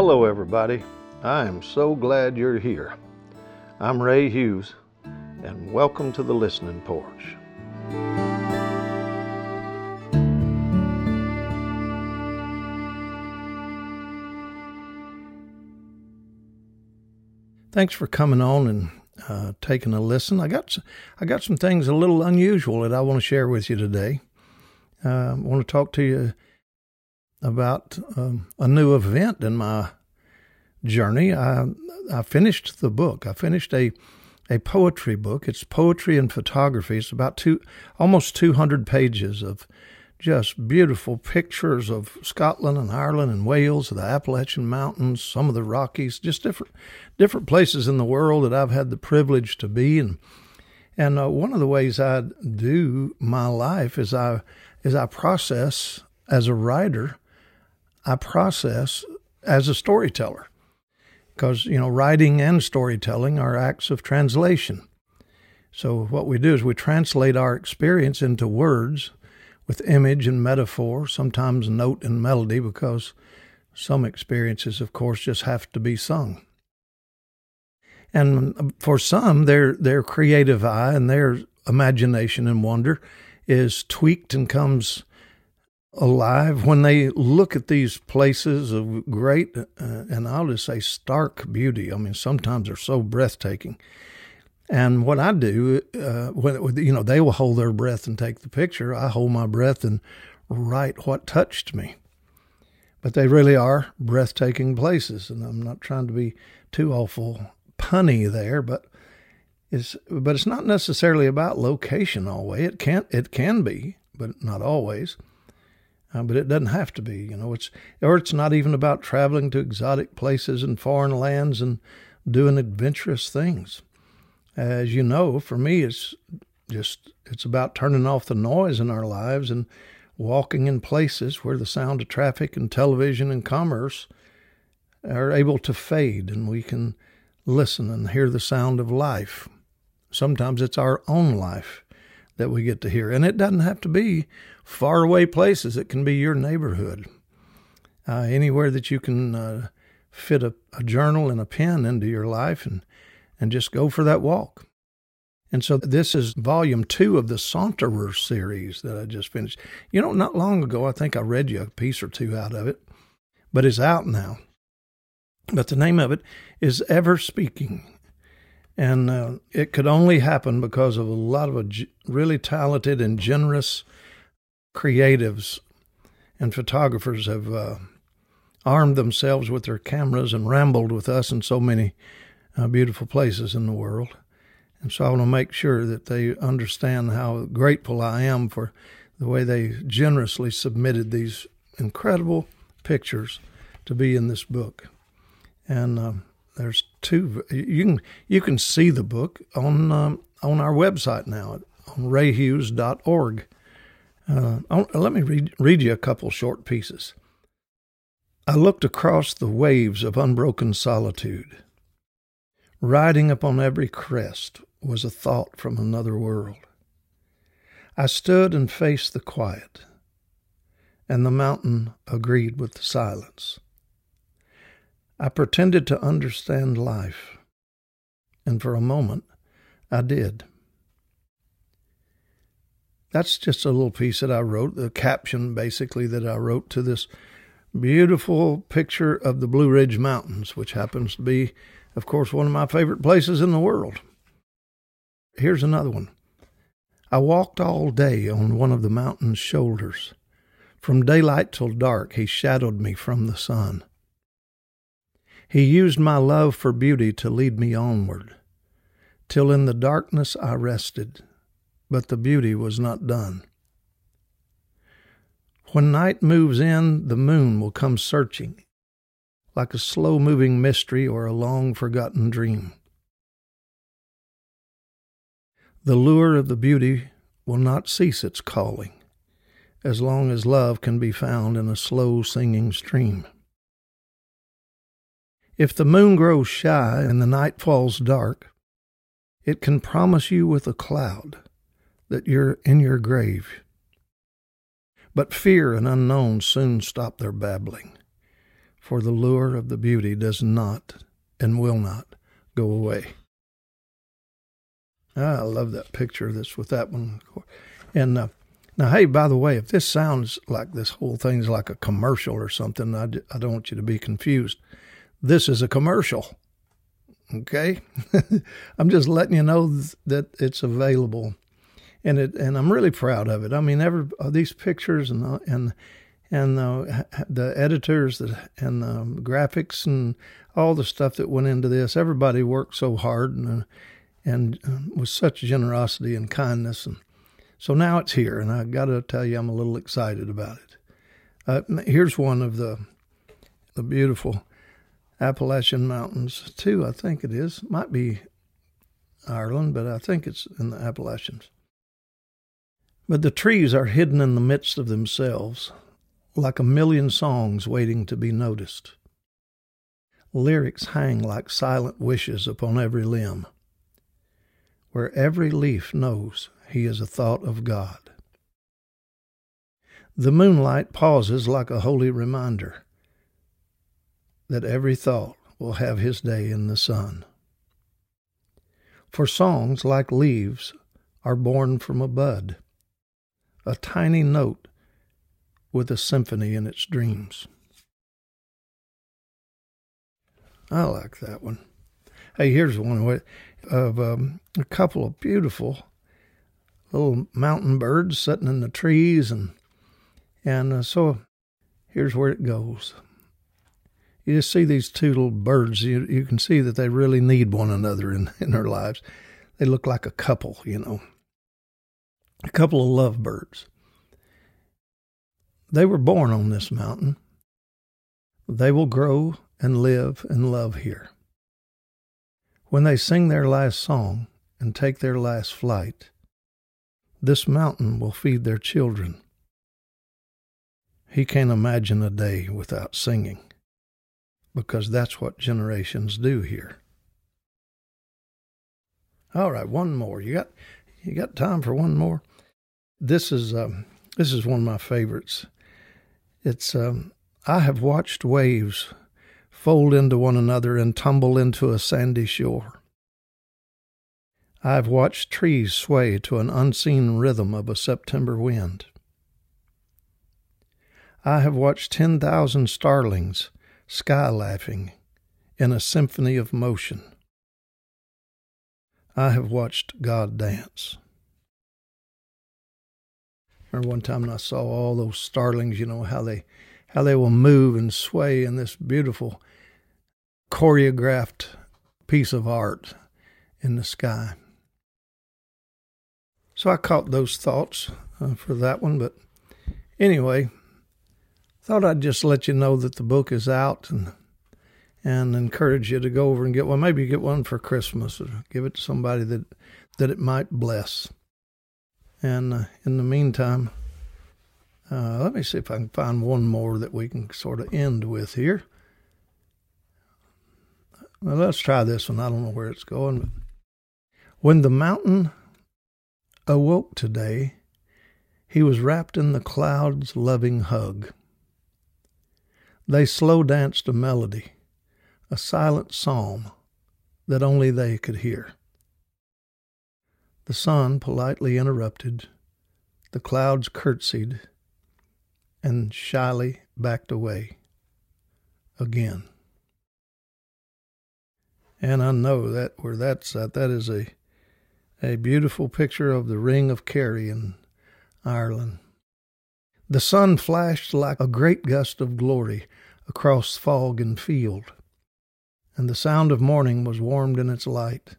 Hello, everybody. I am so glad you're here. I'm Ray Hughes, and welcome to the Listening Porch. Thanks for coming on and uh, taking a listen. I got I got some things a little unusual that I want to share with you today. Uh, I want to talk to you about um, a new event in my journey. I I finished the book. I finished a a poetry book. It's poetry and photography. It's about two almost 200 pages of just beautiful pictures of Scotland and Ireland and Wales, the Appalachian Mountains, some of the Rockies, just different different places in the world that I've had the privilege to be. And and uh, one of the ways I do my life is I is I process as a writer. I process as a storyteller because you know writing and storytelling are acts of translation. So what we do is we translate our experience into words with image and metaphor, sometimes note and melody, because some experiences, of course, just have to be sung. And um, for some, their their creative eye and their imagination and wonder is tweaked and comes alive when they look at these places of great uh, and I'll just say stark beauty. I mean, sometimes they're so breathtaking. And what I do, uh, when you know, they will hold their breath and take the picture. I hold my breath and write what touched me. But they really are breathtaking places, and I'm not trying to be too awful punny there, but it's but it's not necessarily about location always. It can it can be, but not always. Uh, but it doesn't have to be. You know, it's or it's not even about traveling to exotic places and foreign lands and doing adventurous things as you know, for me, it's just it's about turning off the noise in our lives and walking in places where the sound of traffic and television and commerce are able to fade and we can listen and hear the sound of life. Sometimes it's our own life that we get to hear. And it doesn't have to be far away places, it can be your neighborhood. Uh, anywhere that you can uh, fit a, a journal and a pen into your life and and just go for that walk. And so this is volume two of the Saunterer series that I just finished. You know, not long ago, I think I read you a piece or two out of it, but it's out now. But the name of it is Ever Speaking. And uh, it could only happen because of a lot of really talented and generous creatives and photographers have uh, armed themselves with their cameras and rambled with us in so many uh, beautiful places in the world. And so I want to make sure that they understand how grateful I am for the way they generously submitted these incredible pictures to be in this book. And um, there's two. You can you can see the book on um, on our website now on rayhughes.org. Uh, let me read read you a couple short pieces. I looked across the waves of unbroken solitude Riding upon every crest was a thought from another world. I stood and faced the quiet, and the mountain agreed with the silence. I pretended to understand life, and for a moment I did. That's just a little piece that I wrote, the caption basically that I wrote to this beautiful picture of the Blue Ridge Mountains, which happens to be of course, one of my favorite places in the world. Here's another one. I walked all day on one of the mountain's shoulders. From daylight till dark, he shadowed me from the sun. He used my love for beauty to lead me onward, till in the darkness I rested, but the beauty was not done. When night moves in, the moon will come searching, like a slow moving mystery or a long forgotten dream. The lure of the beauty will not cease its calling as long as love can be found in a slow singing stream. If the moon grows shy and the night falls dark, it can promise you with a cloud that you're in your grave. But fear and unknown soon stop their babbling for the lure of the beauty does not and will not go away. Ah, I love that picture that's with that one. And uh, now, hey, by the way, if this sounds like this whole thing's like a commercial or something, I, I don't want you to be confused. This is a commercial. Okay? I'm just letting you know that it's available. And it and I'm really proud of it. I mean, every uh, these pictures and uh, and and the the editors and the graphics and all the stuff that went into this. Everybody worked so hard and and uh, with such generosity and kindness and so now it's here, and I got to tell you, I'm a little excited about it. Uh, here's one of the the beautiful Appalachian Mountains, too. I think it is. Might be Ireland, but I think it's in the Appalachians. But the trees are hidden in the midst of themselves, like a million songs waiting to be noticed. Lyrics hang like silent wishes upon every limb, where every leaf knows he is a thought of God. The moonlight pauses like a holy reminder that every thought will have his day in the sun. For songs, like leaves, are born from a bud, a tiny note with a symphony in its dreams. I like that one. Hey, here's one of um, a couple of beautiful little mountain birds sitting in the trees, and and uh, so here's where it goes. You just see these two little birds. You you can see that they really need one another in in their lives. They look like a couple, you know, a couple of lovebirds. They were born on this mountain. They will grow and live and love here. When they sing their last song and take their last flight, this mountain will feed their children. He can't imagine a day without singing, because that's what generations do here. All right, one more. You got you got time for one more? This is um, this is one of my favorites. It's um, I have watched waves fold into one another and tumble into a sandy shore. I have watched trees sway to an unseen rhythm of a September wind. I have watched 10,000 starlings sky laughing in a symphony of motion. I have watched God dance. Remember one time when I saw all those starlings, you know, how they how they will move and sway in this beautiful choreographed piece of art in the sky. So I caught those thoughts uh, for that one. But anyway, thought I'd just let you know that the book is out and and encourage you to go over and get one. Maybe get one for Christmas or give it to somebody that that it might bless. And uh, in the meantime, uh, let me see if I can find one more that we can sort of end with here. Well, let's try this one. I don't know where it's going. But when the mountain awoke today, he was wrapped in the cloud's loving hug. They slow danced a melody, a silent psalm that only they could hear. The sun politely interrupted, the clouds curtsied, and shyly backed away again. And I know that where that's at, that is a a beautiful picture of the Ring of Kerry in Ireland. The sun flashed like a great gust of glory across fog and field, and the sound of morning was warmed in its light.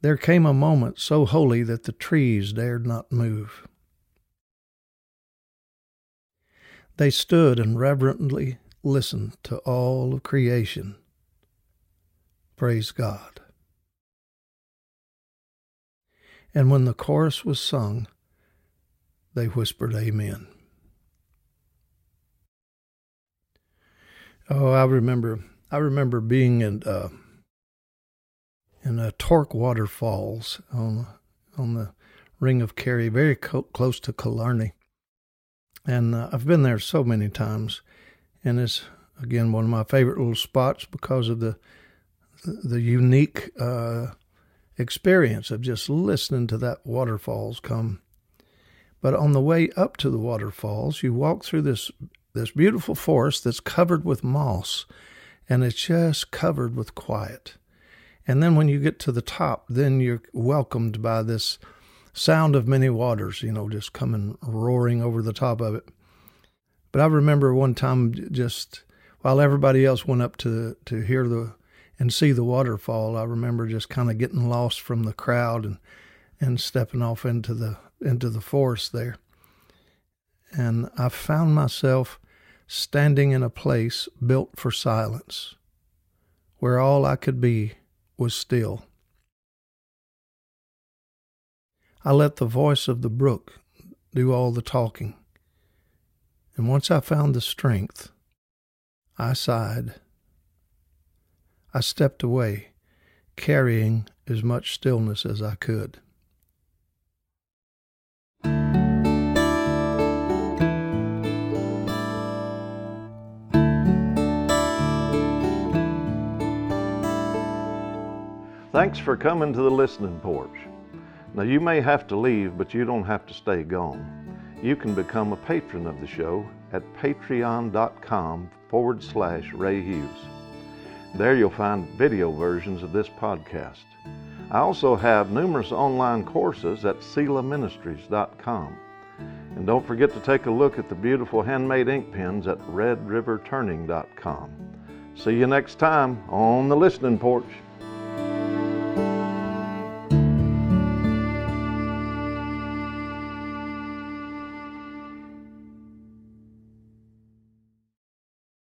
There came a moment so holy that the trees dared not move. They stood and reverently listened to all of creation. Praise God. And when the chorus was sung, they whispered, Amen. Oh, I remember. I remember being in uh, in uh, Torc Waterfalls on on the Ring of Kerry, very co- close to Killarney, and uh, I've been there so many times. and it's again one of my favorite little spots because of the the unique uh, experience of just listening to that waterfalls come. But on the way up to the waterfalls, you walk through this this beautiful forest that's covered with moss, and it's just covered with quiet. And then when you get to the top, then you're welcomed by this sound of many waters, you know, just coming roaring over the top of it. But I remember one time just while everybody else went up to to hear the and see the waterfall, I remember just kind of getting lost from the crowd and and stepping off into the into the forest there. And I found myself standing in a place built for silence, where all I could be was still. I let the voice of the brook do all the talking. And once I found the strength, I sighed. I stepped away, carrying as much stillness as I could. Thanks for coming to the listening porch. Now, you may have to leave, but you don't have to stay gone. You can become a patron of the show at patreon.com forward slash Ray Hughes. There you'll find video versions of this podcast. I also have numerous online courses at SelahMinistries.com. And don't forget to take a look at the beautiful handmade ink pens at RedRiverTurning.com. See you next time on the Listening Porch.